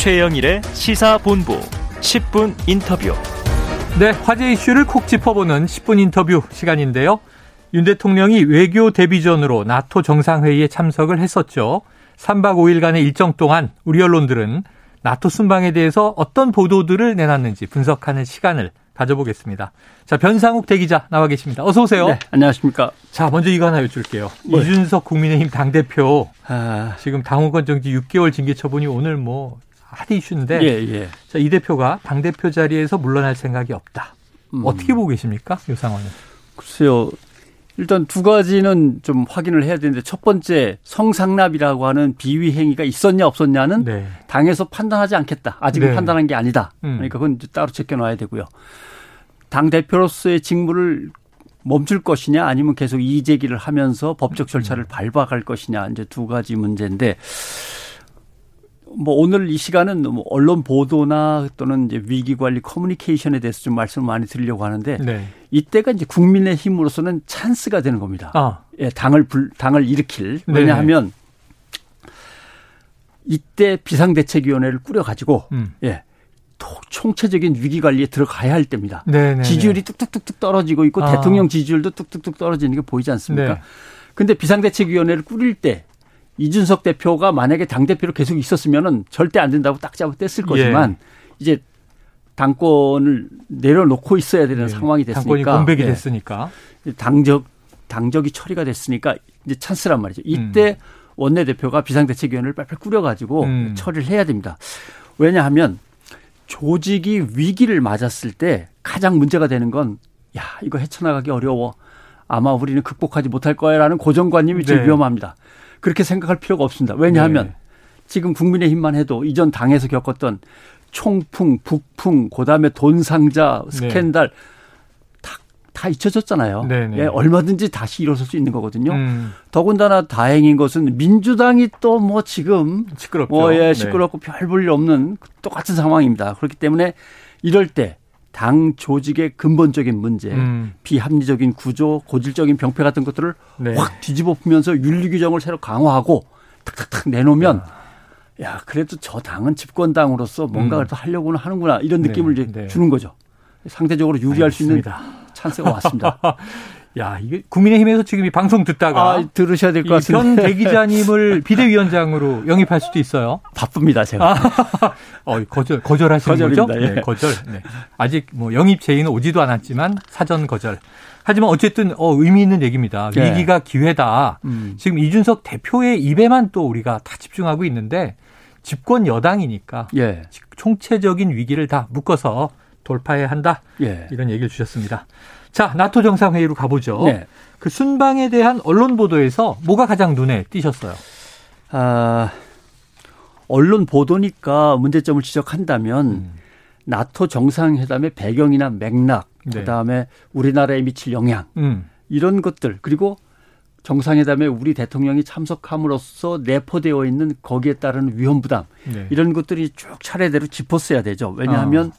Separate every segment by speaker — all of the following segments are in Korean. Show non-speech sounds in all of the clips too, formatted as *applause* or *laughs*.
Speaker 1: 최영일의 시사본부 10분 인터뷰.
Speaker 2: 네, 화제 이슈를 콕 짚어보는 10분 인터뷰 시간인데요. 윤 대통령이 외교 데뷔전으로 나토 정상회의에 참석을 했었죠. 3박 5일간의 일정 동안 우리 언론들은 나토 순방에 대해서 어떤 보도들을 내놨는지 분석하는 시간을 가져보겠습니다. 자, 변상욱 대기자 나와 계십니다. 어서 오세요. 네,
Speaker 3: 안녕하십니까.
Speaker 2: 자, 먼저 이거 하나 여쭐게요. 뭐 이준석 국민의힘 당대표 아... 지금 당원권 정지 6개월 징계 처분이 오늘 뭐 핫 이슈인데 예, 예. 자, 이 대표가 당 대표 자리에서 물러날 생각이 없다. 음. 어떻게 보고 계십니까? 이 상황은.
Speaker 3: 글쎄요. 일단 두 가지는 좀 확인을 해야 되는데 첫 번째 성상납이라고 하는 비위 행위가 있었냐 없었냐는 네. 당에서 판단하지 않겠다. 아직은 네. 판단한 게 아니다. 음. 그러니까 그건 따로 제껴놔야 되고요. 당 대표로서의 직무를 멈출 것이냐 아니면 계속 이의 제기를 하면서 법적 절차를 음. 밟아갈 것이냐 이제 두 가지 문제인데 뭐 오늘 이 시간은 뭐 언론 보도나 또는 이제 위기 관리 커뮤니케이션에 대해서 좀 말씀을 많이 드리려고 하는데 네. 이때가 이제 국민의 힘으로서는 찬스가 되는 겁니다. 아. 예, 당을 불, 당을 일으킬 네. 왜냐하면 이때 비상대책위원회를 꾸려 가지고 음. 예. 총체적인 위기 관리에 들어가야 할 때입니다. 네네네. 네, 지지율이 뚝뚝뚝뚝 떨어지고 있고 아. 대통령 지지율도 뚝뚝뚝 떨어지는 게 보이지 않습니까? 네. 근데 비상대책위원회를 꾸릴 때 이준석 대표가 만약에 당 대표로 계속 있었으면은 절대 안 된다고 딱 잡아 뗐을 거지만 예. 이제 당권을 내려놓고 있어야 되는 예. 상황이 됐으니까. 당권이
Speaker 2: 공백이 예. 됐으니까.
Speaker 3: 당적, 당적이 처리가 됐으니까 이제 찬스란 말이죠. 이때 음. 원내 대표가 비상대책위원회를 빨리 꾸려가지고 음. 처리를 해야 됩니다. 왜냐하면 조직이 위기를 맞았을 때 가장 문제가 되는 건 야, 이거 헤쳐나가기 어려워. 아마 우리는 극복하지 못할 거야라는 고정관념이 네. 제일 위험합니다. 그렇게 생각할 필요가 없습니다. 왜냐하면 네. 지금 국민의힘만 해도 이전 당에서 겪었던 총풍, 북풍, 그다음에 돈 상자, 네. 스캔들 네. 다, 다 잊혀졌잖아요. 네, 네. 예, 얼마든지 다시 일어설 수 있는 거거든요. 음. 더군다나 다행인 것은 민주당이 또 뭐 지금
Speaker 2: 시끄럽죠.
Speaker 3: 뭐 예, 시끄럽고 네. 별볼일 없는 똑같은 상황입니다. 그렇기 때문에 이럴 때 당 조직의 근본적인 문제, 음. 비합리적인 구조, 고질적인 병폐 같은 것들을 네. 확 뒤집어 풀면서 윤리 규정을 새로 강화하고 탁탁탁 내놓으면 야. 야, 그래도 저 당은 집권당으로서 뭔가를 음. 더 하려고는 하는구나 이런 느낌을 네, 이제 네. 주는 거죠. 상대적으로 유리할 알겠습니다. 수 있는 찬스가 왔습니다. *laughs*
Speaker 2: 야, 이게 국민의힘에서 지금 이 방송 듣다가
Speaker 3: 아, 들으셔야 될 것 같습니다.
Speaker 2: 현 대기자님을 *laughs* 비대위원장으로 영입할 수도 있어요.
Speaker 3: 바쁩니다, 제가.
Speaker 2: 아, *laughs* 어, 거절 거절하시는 거죠? 예. 네, 거절. 네. 아직 뭐 영입 제의는 오지도 않았지만 사전 거절. 하지만 어쨌든 어, 의미 있는 얘기입니다. 네. 위기가 기회다. 음. 지금 이준석 대표의 입에만 또 우리가 다 집중하고 있는데 집권 여당이니까 예. 총체적인 위기를 다 묶어서 돌파해야 한다. 예. 이런 얘기를 주셨습니다. 자, 나토 정상회의로 가보죠. 네. 그 순방에 대한 언론 보도에서 뭐가 가장 눈에 띄셨어요? 아,
Speaker 3: 언론 보도니까 문제점을 지적한다면 음. 나토 정상회담의 배경이나 맥락, 네. 그다음에 우리나라에 미칠 영향 음. 이런 것들 그리고 정상회담에 우리 대통령이 참석함으로써 내포되어 있는 거기에 따른 위험 부담 네. 이런 것들이 쭉 차례대로 짚었어야 되죠. 왜냐하면 어.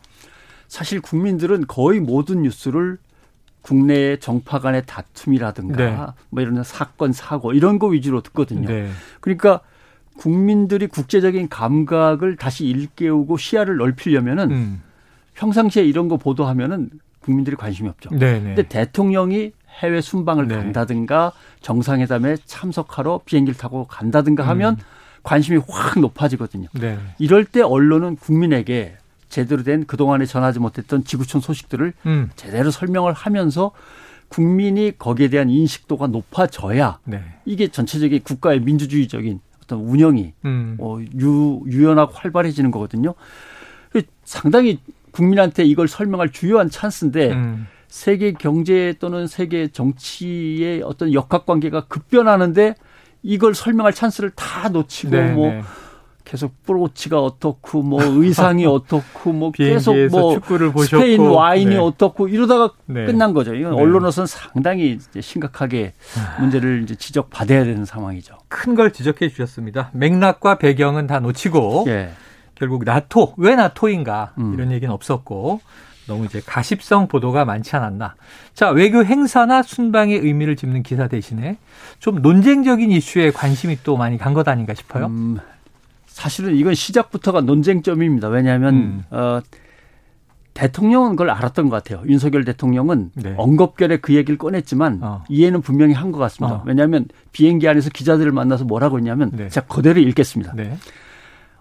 Speaker 3: 사실 국민들은 거의 모든 뉴스를 국내의 정파 간의 다툼이라든가 네. 뭐 이런 사건 사고 이런 거 위주로 듣거든요. 네. 그러니까 국민들이 국제적인 감각을 다시 일깨우고 시야를 넓히려면은 음. 평상시에 이런 거 보도하면은 국민들이 관심이 없죠. 네, 네. 근데 대통령이 해외 순방을 네. 간다든가 정상회담에 참석하러 비행기를 타고 간다든가 하면 음. 관심이 확 높아지거든요. 네. 이럴 때 언론은 국민에게 제대로 된 그동안에 전하지 못했던 지구촌 소식들을 음. 제대로 설명을 하면서 국민이 거기에 대한 인식도가 높아져야 네. 이게 전체적인 국가의 민주주의적인 어떤 운영이 음. 어, 유, 유연하고 활발해지는 거거든요. 상당히 국민한테 이걸 설명할 주요한 찬스인데 음. 세계 경제 또는 세계 정치의 어떤 역학 관계가 급변하는데 이걸 설명할 찬스를 다 놓치고 네, 뭐 네. 계속 프로치가 어떻고 뭐 의상이 *laughs* 어떻고 뭐 계속 뭐 축구를 보셨고, 스페인 와인이 네. 어떻고 이러다가 네. 끝난 거죠. 이건 네. 언론으로서는 상당히 심각하게 문제를 이제 지적받아야 되는 상황이죠.
Speaker 2: 큰 걸 지적해 주셨습니다. 맥락과 배경은 다 놓치고 예. 결국 나토 왜 나토인가 음. 이런 얘기는 없었고 너무 이제 가십성 보도가 많지 않았나. 자, 외교 행사나 순방의 의미를 짚는 기사 대신에 좀 논쟁적인 이슈에 관심이 또 많이 간 것 아닌가 싶어요. 음,
Speaker 3: 사실은 이건 시작부터가 논쟁점입니다. 왜냐하면 음. 어, 대통령은 그걸 알았던 것 같아요. 윤석열 대통령은 네. 엉겁결에 그 얘기를 꺼냈지만 어. 이해는 분명히 한 것 같습니다. 어. 왜냐하면 비행기 안에서 기자들을 만나서 뭐라고 했냐면 네. 제가 그대로 읽겠습니다. 네.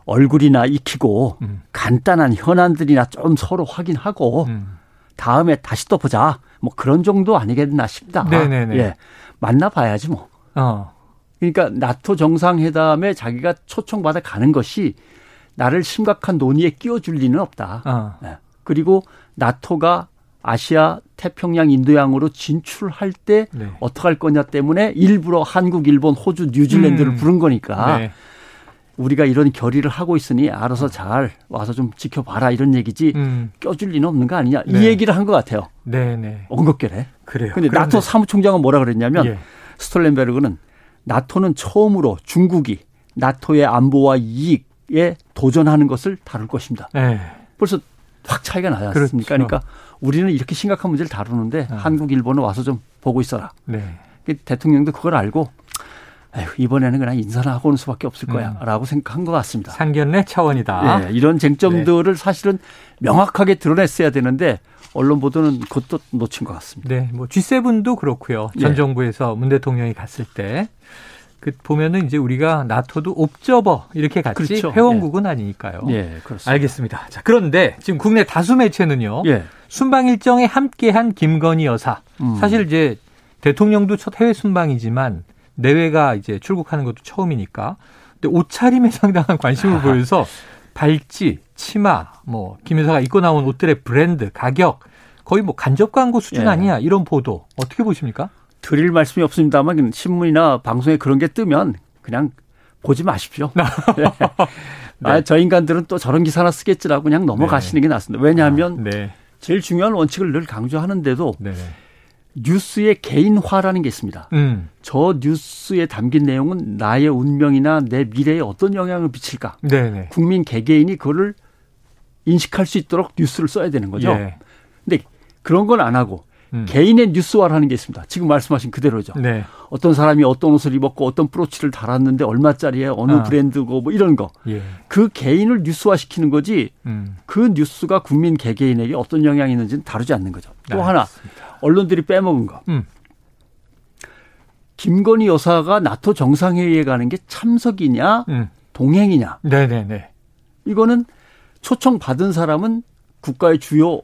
Speaker 3: 얼굴이나 익히고 음. 간단한 현안들이나 좀 서로 확인하고 음. 다음에 다시 또 보자. 뭐 그런 정도 아니겠나 싶다. 네네네. 예. 만나봐야지 뭐. 어. 그러니까 나토 정상회담에 자기가 초청받아 가는 것이 나를 심각한 논의에 끼워줄 리는 없다. 어. 네. 그리고 나토가 아시아 태평양 인도양으로 진출할 때 네. 어떻게 할 거냐 때문에 일부러 한국, 일본, 호주, 뉴질랜드를 음. 부른 거니까 네. 우리가 이런 결의를 하고 있으니 알아서 잘 와서 좀 지켜봐라 이런 얘기지 음. 껴줄 리는 없는 거 아니냐 이 네. 얘기를 한 것 같아요. 네네. 네. 엉겁결에. 그래요. 근데 그런데. 나토 사무총장은 뭐라 그랬냐면 예. 스톨렌베르그는 나토는 처음으로 중국이 나토의 안보와 이익에 도전하는 것을 다룰 것입니다. 네. 벌써 확 차이가 나지 않습니까? 그렇죠. 그러니까 우리는 이렇게 심각한 문제를 다루는데 아. 한국, 일본은 와서 좀 보고 있어라. 네. 대통령도 그걸 알고 에휴, 이번에는 그냥 인사나 하고 오는 수밖에 없을 거야라고 음. 생각한 것 같습니다.
Speaker 2: 상견례 차원이다.
Speaker 3: 네, 이런 쟁점들을 네. 사실은 명확하게 드러냈어야 되는데 언론 보도는 그것도 놓친 것 같습니다.
Speaker 2: 네, 뭐 G7도 그렇고요. 전 네. 정부에서 문 대통령이 갔을 때. 그 보면은 이제 우리가 나토도 옵저버 이렇게 같이 그렇죠. 회원국은 예. 아니니까요. 예, 그렇습니다. 알겠습니다. 자, 그런데 지금 국내 다수 매체는요. 예. 순방 일정에 함께한 김건희 여사. 음. 사실 이제 대통령도 첫 해외 순방이지만 내외가 이제 출국하는 것도 처음이니까. 근데 옷차림에 *laughs* 상당한 관심을 아. 보여서 발찌, 치마, 뭐 김 여사가 입고 나온 옷들의 브랜드, 가격 거의 뭐 간접 광고 수준 예. 아니야 이런 보도 어떻게 보십니까?
Speaker 3: 드릴 말씀이 없습니다만 신문이나 방송에 그런 게 뜨면 그냥 보지 마십시오. *laughs* 네. 네. 아, 저 인간들은 또 저런 기사나 쓰겠지라고 그냥 넘어가시는 네. 게 낫습니다. 왜냐하면 아, 네. 제일 중요한 원칙을 늘 강조하는데도 네. 뉴스의 개인화라는 게 있습니다. 음. 저 뉴스에 담긴 내용은 나의 운명이나 내 미래에 어떤 영향을 미칠까? 네네. 네. 국민 개개인이 그거를 인식할 수 있도록 뉴스를 써야 되는 거죠. 예. 근데 그런 건 안 하고 음. 개인의 뉴스화라는 게 있습니다. 지금 말씀하신 그대로죠. 네. 어떤 사람이 어떤 옷을 입었고 어떤 브로치를 달았는데 얼마짜리에 어느 아. 브랜드고 뭐 이런 거. 예. 그 개인을 뉴스화시키는 거지 음. 그 뉴스가 국민 개개인에게 어떤 영향이 있는지는 다루지 않는 거죠. 또 네, 하나 언론들이 빼먹은 거. 음. 김건희 여사가 나토 정상회의에 가는 게 참석이냐 음. 동행이냐. 네네네. 이거는 초청 받은 사람은 국가의 주요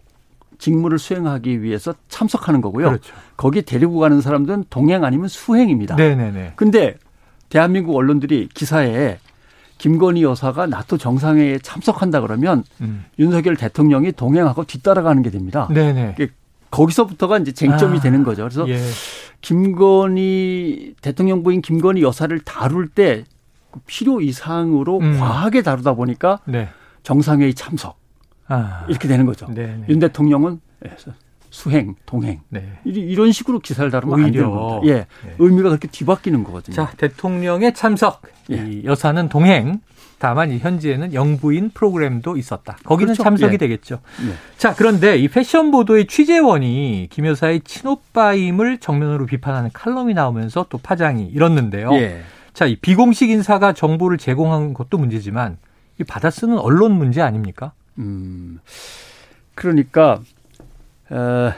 Speaker 3: 직무를 수행하기 위해서 참석하는 거고요. 그렇죠. 거기 데리고 가는 사람들은 동행 아니면 수행입니다. 네네네. 근데 대한민국 언론들이 기사에 김건희 여사가 나토 정상회의에 참석한다 그러면 음. 윤석열 대통령이 동행하고 뒤따라가는 게 됩니다. 네네. 거기서부터가 이제 쟁점이 아, 되는 거죠. 그래서 예. 김건희 대통령 부인 김건희 여사를 다룰 때 필요 이상으로 음. 과하게 다루다 보니까 네. 정상회의 참석 아. 이렇게 되는 거죠. 네네. 네. 윤 대통령은 수행, 동행 네. 이런 식으로 기사를 다루면 안 되는 겁니다. 예, 네. 의미가 그렇게 뒤바뀌는 거거든요.
Speaker 2: 자, 대통령의 참석, 예. 이 여사는 동행. 다만 이 현지에는 영부인 프로그램도 있었다. 거기는 그렇죠? 참석이 예. 되겠죠. 예. 자, 그런데 이 패션 보도의 취재원이 김 여사의 친오빠임을 정면으로 비판하는 칼럼이 나오면서 또 파장이 일었는데요. 예. 자, 이 비공식 인사가 정보를 제공한 것도 문제지만 이 받아 쓰는 언론 문제 아닙니까? 음.
Speaker 3: 그러니까 어,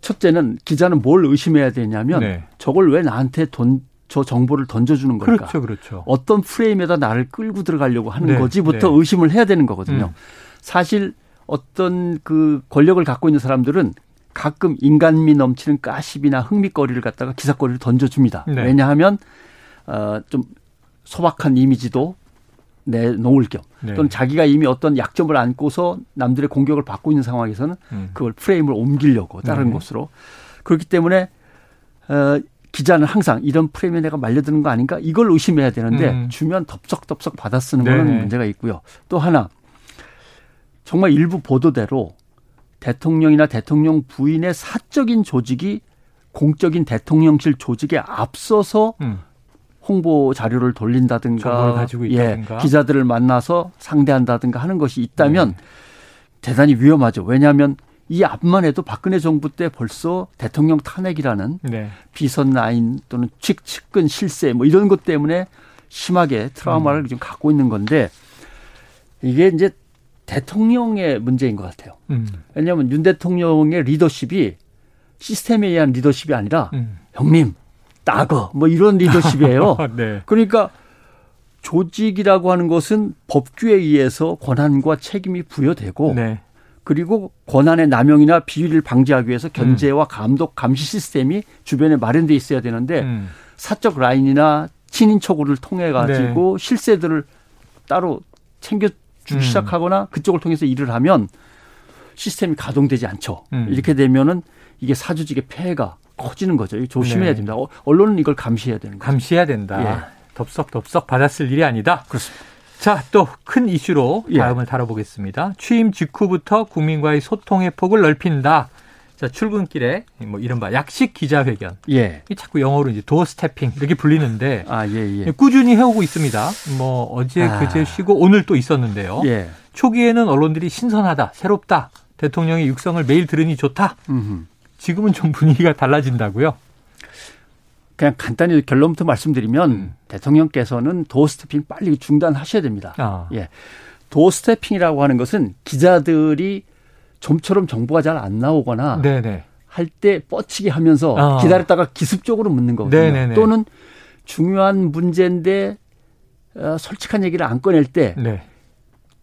Speaker 3: 첫째는 기자는 뭘 의심해야 되냐면 네. 저걸 왜 나한테 돈 저 정보를 던져주는 걸까?
Speaker 2: 그렇죠, 그렇죠.
Speaker 3: 어떤 프레임에다 나를 끌고 들어가려고 하는 네, 거지부터 네. 의심을 해야 되는 거거든요. 음. 사실 어떤 그 권력을 갖고 있는 사람들은 가끔 인간미 넘치는 까십이나 흥미거리를 갖다가 기사거리를 던져줍니다. 네. 왜냐하면 어, 좀 소박한 이미지도 내놓을 겸 네. 또는 자기가 이미 어떤 약점을 안고서 남들의 공격을 받고 있는 상황에서는 음. 그걸 프레임을 옮기려고 다른 네. 곳으로 그렇기 때문에 어, 기자는 항상 이런 프레임에 내가 말려드는 거 아닌가 이걸 의심해야 되는데 음. 주면 덥석덥석 받아 쓰는 네. 거는 문제가 있고요. 또 하나 정말 일부 보도대로 대통령이나 대통령 부인의 사적인 조직이 공적인 대통령실 조직에 앞서서 음. 홍보 자료를 돌린다든가 예, 기자들을 만나서 상대한다든가 하는 것이 있다면 네. 대단히 위험하죠. 왜냐하면 이 앞만 해도 박근혜 정부 때 벌써 대통령 탄핵이라는 네. 비선 라인 또는 측 측근 실세 뭐 이런 것 때문에 심하게 트라우마를 음. 좀 갖고 있는 건데 이게 이제 대통령의 문제인 것 같아요. 음. 왜냐하면 윤 대통령의 리더십이 시스템에 의한 리더십이 아니라 음. 형님 따거 뭐 이런 리더십이에요. *laughs* 네. 그러니까 조직이라고 하는 것은 법규에 의해서 권한과 책임이 부여되고 네. 그리고 권한의 남용이나 비위를 방지하기 위해서 견제와 음. 감독 감시 시스템이 주변에 마련돼 있어야 되는데 음. 사적 라인이나 친인척을 통해 가지고 네. 실세들을 따로 챙겨 주기 음. 시작하거나 그쪽을 통해서 일을 하면 시스템이 가동되지 않죠. 음. 이렇게 되면은 이게 사주직의 폐해가 커지는 거죠. 조심해야 네. 됩니다. 어, 언론은 이걸 감시해야 되는
Speaker 2: 거죠. 감시해야 된다. 예. 덥석덥석 받았을 일이 아니다.
Speaker 3: 그렇습니다.
Speaker 2: 자, 또 큰 이슈로 예. 다음을 예. 다뤄보겠습니다. 취임 직후부터 국민과의 소통의 폭을 넓힌다. 자, 출근길에 뭐 이른바 약식 기자회견. 예. 이 자꾸 영어로 이제 doorstepping 이렇게 불리는데 아, 예, 예. 꾸준히 해오고 있습니다. 뭐 어제 아. 그제 쉬고 오늘 또 있었는데요. 예. 초기에는 언론들이 신선하다, 새롭다. 대통령의 육성을 매일 들으니 좋다. 음흠. 지금은 좀 분위기가 달라진다고요?
Speaker 3: 그냥 간단히 결론부터 말씀드리면 음. 대통령께서는 doorstepping 빨리 중단하셔야 됩니다. 아. 예. doorstepping이라고 하는 것은 기자들이 좀처럼 정보가 잘 안 나오거나 할 때 뻗치게 하면서 아. 기다렸다가 기습적으로 묻는 거거든요. 네네네. 또는 중요한 문제인데 어, 솔직한 얘기를 안 꺼낼 때 네.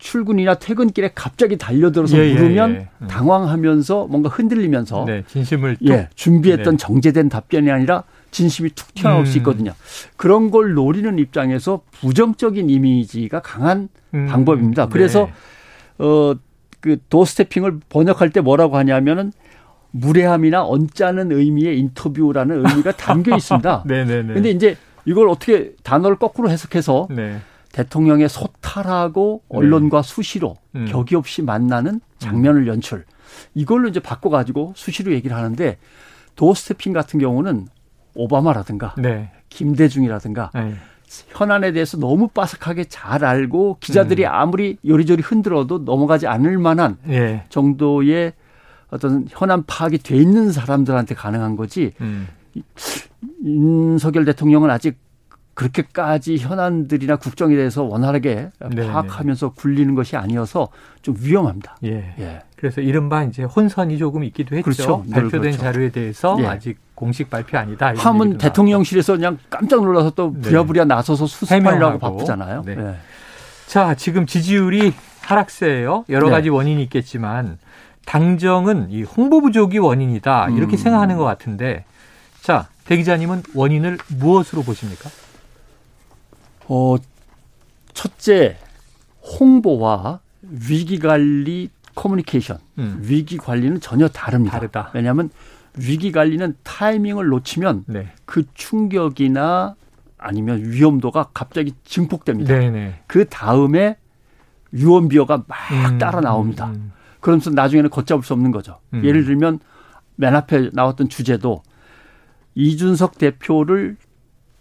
Speaker 3: 출근이나 퇴근길에 갑자기 달려들어서 예, 예 물으면 예, 예. 당황하면서 뭔가 흔들리면서 네,
Speaker 2: 진심을
Speaker 3: 예, 준비했던 네. 정제된 답변이 아니라 진심이 툭 튀어나올 음. 수 있거든요. 그런 걸 노리는 입장에서 부정적인 이미지가 강한 음. 방법입니다. 그래서 네. 어그 도스태핑을 번역할 때 뭐라고 하냐면은 무례함이나 언짢은 의미의 인터뷰라는 의미가 담겨 있습니다. 네네네. *laughs* 근데 이제 이걸 어떻게 단어를 거꾸로 해석해서 네. 대통령의 소탈하고 네. 언론과 네. 수시로 음. 격이 없이 만나는 장면을 연출. 이걸로 이제 바꿔가지고 수시로 얘기를 하는데 도스태핑 같은 경우는 오바마라든가 네. 김대중이라든가 네. 현안에 대해서 너무 빠삭하게 잘 알고 기자들이 음. 아무리 요리조리 흔들어도 넘어가지 않을 만한 예. 정도의 어떤 현안 파악이 돼 있는 사람들한테 가능한 거지. 음. 윤석열 대통령은 아직 그렇게까지 현안들이나 국정에 대해서 원활하게 네 파악하면서 굴리는 것이 아니어서 좀 위험합니다. 예.
Speaker 2: 예. 그래서 이른바 이제 혼선이 조금 있기도 했죠. 그렇죠. 발표된 그렇죠. 자료에 대해서 예. 아직 공식 발표 아니다.
Speaker 3: 함은 대통령실에서 그냥 깜짝 놀라서 또 네. 부랴부랴 나서서 수습하려고 바쁘잖아요. 네. 네.
Speaker 2: 자, 지금 지지율이 하락세예요. 여러 네. 가지 원인이 있겠지만 당정은 이 홍보 부족이 원인이다. 이렇게 음. 생각하는 것 같은데 자, 대 기자님은 원인을 무엇으로 보십니까?
Speaker 3: 어, 첫째, 홍보와 위기 관리 커뮤니케이션, 음. 위기 관리는 전혀 다릅니다. 다르다. 왜냐하면 위기 관리는 타이밍을 놓치면 네. 그 충격이나 아니면 위험도가 갑자기 증폭됩니다. 네네. 그 다음에 유언비어가 막 음, 따라 나옵니다. 음, 음. 그러면서 나중에는 걷잡을 수 없는 거죠. 음. 예를 들면 맨 앞에 나왔던 주제도 이준석 대표를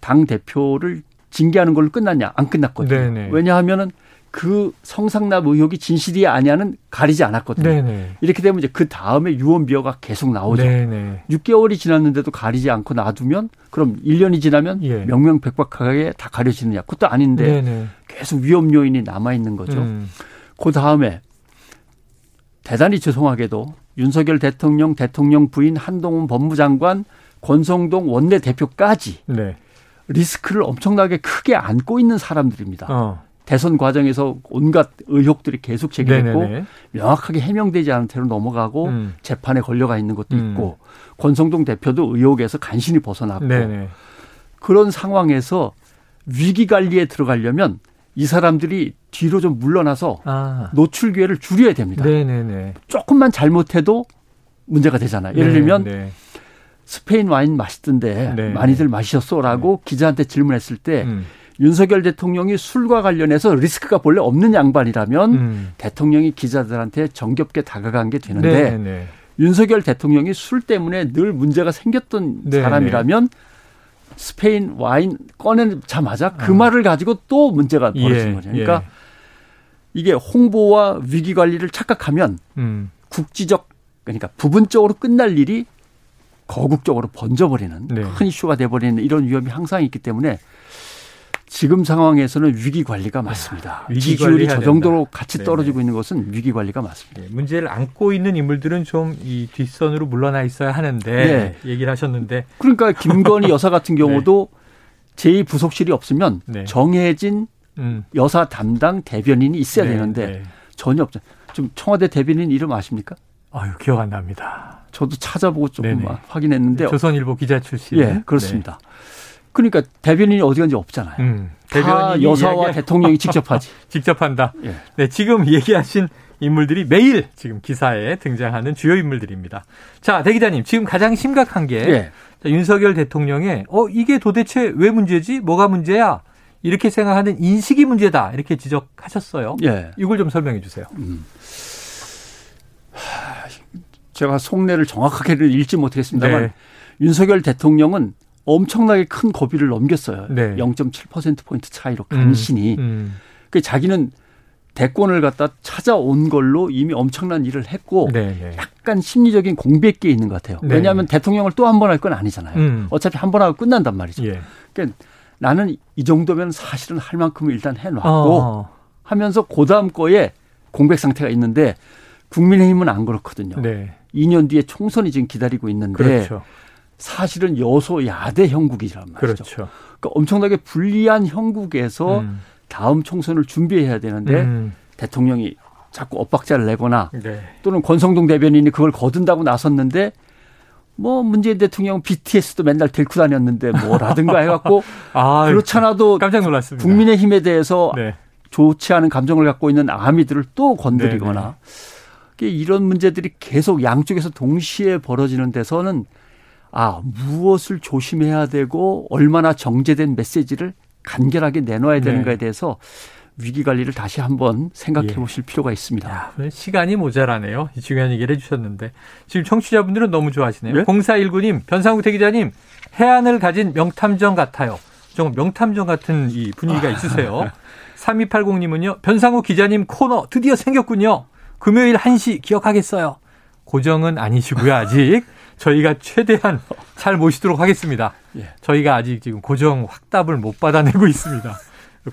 Speaker 3: 당 대표를 징계하는 걸로 끝났냐? 안 끝났거든요. 네네. 왜냐하면은 그 성상납 의혹이 진실이 아니냐는 가리지 않았거든요. 네네. 이렇게 되면 이제 그 다음에 유언비어가 계속 나오죠. 네네. 6개월이 지났는데도 가리지 않고 놔두면 그럼 1년이 지나면 예. 명명백백하게 다 가려지느냐? 그것도 아닌데 네네. 계속 위험 요인이 남아 있는 거죠. 음. 그 다음에 대단히 죄송하게도 윤석열 대통령, 대통령 부인 한동훈 법무장관, 권성동 원내대표까지 네. 리스크를 엄청나게 크게 안고 있는 사람들입니다. 어. 대선 과정에서 온갖 의혹들이 계속 제기됐고 네네네. 명확하게 해명되지 않은 채로 넘어가고 음. 재판에 걸려가 있는 것도 음. 있고 권성동 대표도 의혹에서 간신히 벗어났고 네네. 그런 상황에서 위기 관리에 들어가려면 이 사람들이 뒤로 좀 물러나서 아. 노출 기회를 줄여야 됩니다. 네네네. 조금만 잘못해도 문제가 되잖아요. 예를 들면 네네. 스페인 와인 맛있던데 네. 많이들 마셨어라고 네. 기자한테 질문했을 때 음. 윤석열 대통령이 술과 관련해서 리스크가 본래 없는 양반이라면 음. 대통령이 기자들한테 정겹게 다가간 게 되는데 네, 네. 윤석열 대통령이 술 때문에 늘 문제가 생겼던 네, 사람이라면 스페인 와인 꺼내자마자 그 아. 말을 가지고 또 문제가 벌어진 예, 거죠. 그러니까 예. 이게 홍보와 위기 관리를 착각하면 음. 국지적 그러니까 부분적으로 끝날 일이 거국적으로 번져버리는 네. 큰 이슈가 돼버리는 이런 위험이 항상 있기 때문에 지금 상황에서는 위기 관리가 맞습니다. 아, 위기 지지율이 저 정도로 같이 떨어지고 네네. 있는 것은 위기 관리가 맞습니다.
Speaker 2: 네, 문제를 안고 있는 인물들은 좀 이 뒷선으로 물러나 있어야 하는데 네. 얘기를 하셨는데
Speaker 3: 그러니까 김건희 여사 같은 *laughs* 경우도 네. 제2 부속실이 없으면 네. 정해진 음. 여사 담당 대변인이 있어야 네, 되는데 네. 전혀 없죠. 좀 청와대 대변인 이름 아십니까?
Speaker 2: 아유 기억 안 납니다.
Speaker 3: 저도 찾아보고 조금 확인했는데
Speaker 2: 조선일보 기자 출신.
Speaker 3: 예, 그렇습니다. 그러니까 대변인이 어디 간지 없잖아요. 음, 대변인 여사와 이야기... 대통령이 직접 하지. *laughs*
Speaker 2: 직접 한다. 예. 네, 지금 얘기하신 인물들이 매일 지금 기사에 등장하는 주요 인물들입니다. 자, 대 기자님, 지금 가장 심각한 게 예. 윤석열 대통령의 어 이게 도대체 왜 문제지? 뭐가 문제야? 이렇게 생각하는 인식이 문제다. 이렇게 지적하셨어요. 예. 이걸 좀 설명해 주세요. 음.
Speaker 3: 제가 속내를 정확하게는 읽지 못하겠습니다만 네. 윤석열 대통령은 엄청나게 큰 고비를 넘겼어요. 네. 0.7%포인트 차이로 간신히. 음, 음. 그 자기는 대권을 갖다 찾아온 걸로 이미 엄청난 일을 했고 네, 네. 약간 심리적인 공백기에 있는 것 같아요. 네. 왜냐하면 대통령을 또 한 번 할 건 아니잖아요. 음. 어차피 한 번 하고 끝난단 말이죠. 예. 그러니까 나는 이 정도면 사실은 할 만큼은 일단 해놨고 어. 하면서 그 다음 거에 공백 상태가 있는데 국민의힘은 안 그렇거든요. 네. 2년 뒤에 총선이 지금 기다리고 있는데 그렇죠. 사실은 여소야대 형국이란 말이죠. 그렇죠. 그러니까 엄청나게 불리한 형국에서 음. 다음 총선을 준비해야 되는데 음. 대통령이 자꾸 엇박자를 내거나 네. 또는 권성동 대변인이 그걸 거둔다고 나섰는데 뭐 문재인 대통령 BTS도 맨날 들고 다녔는데 뭐라든가 해갖고 *laughs* 아, 그렇잖아도
Speaker 2: 깜짝 놀랐습니다.
Speaker 3: 국민의힘에 대해서 네. 좋지 않은 감정을 갖고 있는 아미들을 또 건드리거나 네, 네. 이런 문제들이 계속 양쪽에서 동시에 벌어지는 데서는 아, 무엇을 조심해야 되고 얼마나 정제된 메시지를 간결하게 내놔야 되는가에 네. 대해서 위기 관리를 다시 한번 생각해 예. 보실 필요가 있습니다. 야,
Speaker 2: 시간이 모자라네요. 중요한 얘기를 해주셨는데 지금 청취자분들은 너무 좋아하시네요. 네? 0419님, 변상욱 대기자님, 해안을 가진 명탐정 같아요. 좀 명탐정 같은 이 분위기가 있으세요. *laughs* 3280님은요, 변상욱 기자님 코너 드디어 생겼군요. 금요일 1시 기억하겠어요. 고정은 아니시고요, 아직. *laughs* 저희가 최대한 잘 모시도록 하겠습니다. 예. 저희가 아직 지금 고정 확답을 못 받아내고 있습니다.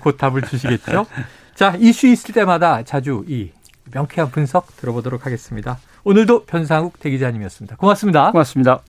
Speaker 2: 곧 답을 주시겠죠? *laughs* 자, 이슈 있을 때마다 자주 이 명쾌한 분석 들어보도록 하겠습니다. 오늘도 변상욱 대기자님이었습니다. 고맙습니다.
Speaker 3: 고맙습니다.